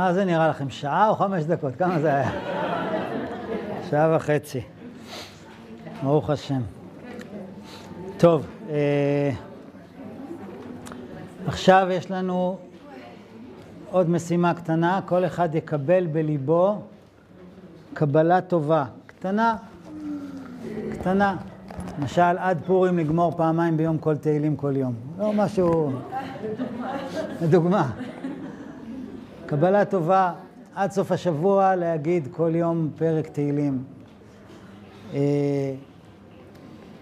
מה זה נראה לכם, שעה או חמש דקות? כמה זה היה? שעה וחצי. ברוך השם. טוב, אה, עכשיו יש לנו עוד משימה קטנה, כל אחד יקבל בליבו קבלה טובה. קטנה, קטנה. למשל, עד פורים לגמור פעמיים ביום כל תהילים כל יום. לא משהו... לדוגמה. קבלה טובה, עד סוף השבוע להגיד כל יום פרק תהילים. אה,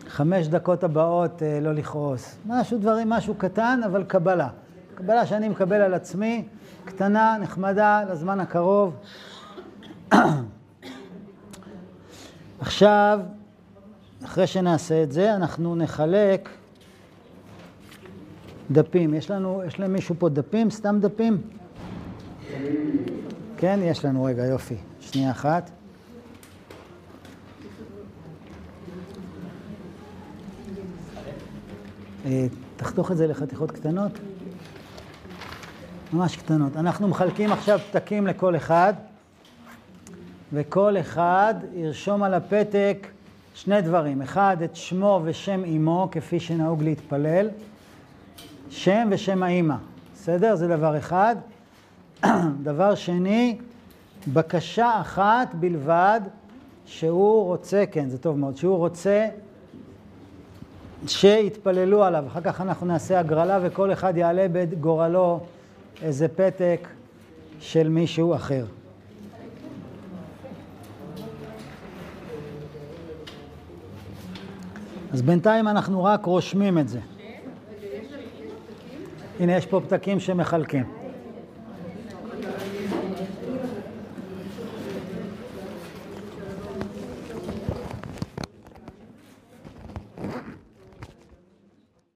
חמש דקות הבאות אה, לא לכעוס. משהו, דברים, משהו קטן, אבל קבלה. קבלה שאני מקבל על עצמי, קטנה, נחמדה, לזמן הקרוב. עכשיו, אחרי שנעשה את זה, אנחנו נחלק דפים. יש לנו, יש למישהו פה דפים? סתם דפים? כן, יש לנו, רגע, יופי. שנייה אחת. אה, תחתוך את זה לחתיכות קטנות. ממש קטנות. אנחנו מחלקים עכשיו פתקים לכל אחד, וכל אחד ירשום על הפתק שני דברים. אחד, את שמו ושם אמו, כפי שנהוג להתפלל. שם ושם האימא. בסדר? זה דבר אחד. דבר שני, בקשה אחת בלבד שהוא רוצה, כן, זה טוב מאוד, שהוא רוצה שיתפללו עליו. אחר כך אנחנו נעשה הגרלה וכל אחד יעלה בגורלו איזה פתק של מישהו אחר. אז בינתיים אנחנו רק רושמים את זה. הנה, יש פה פתקים שמחלקים.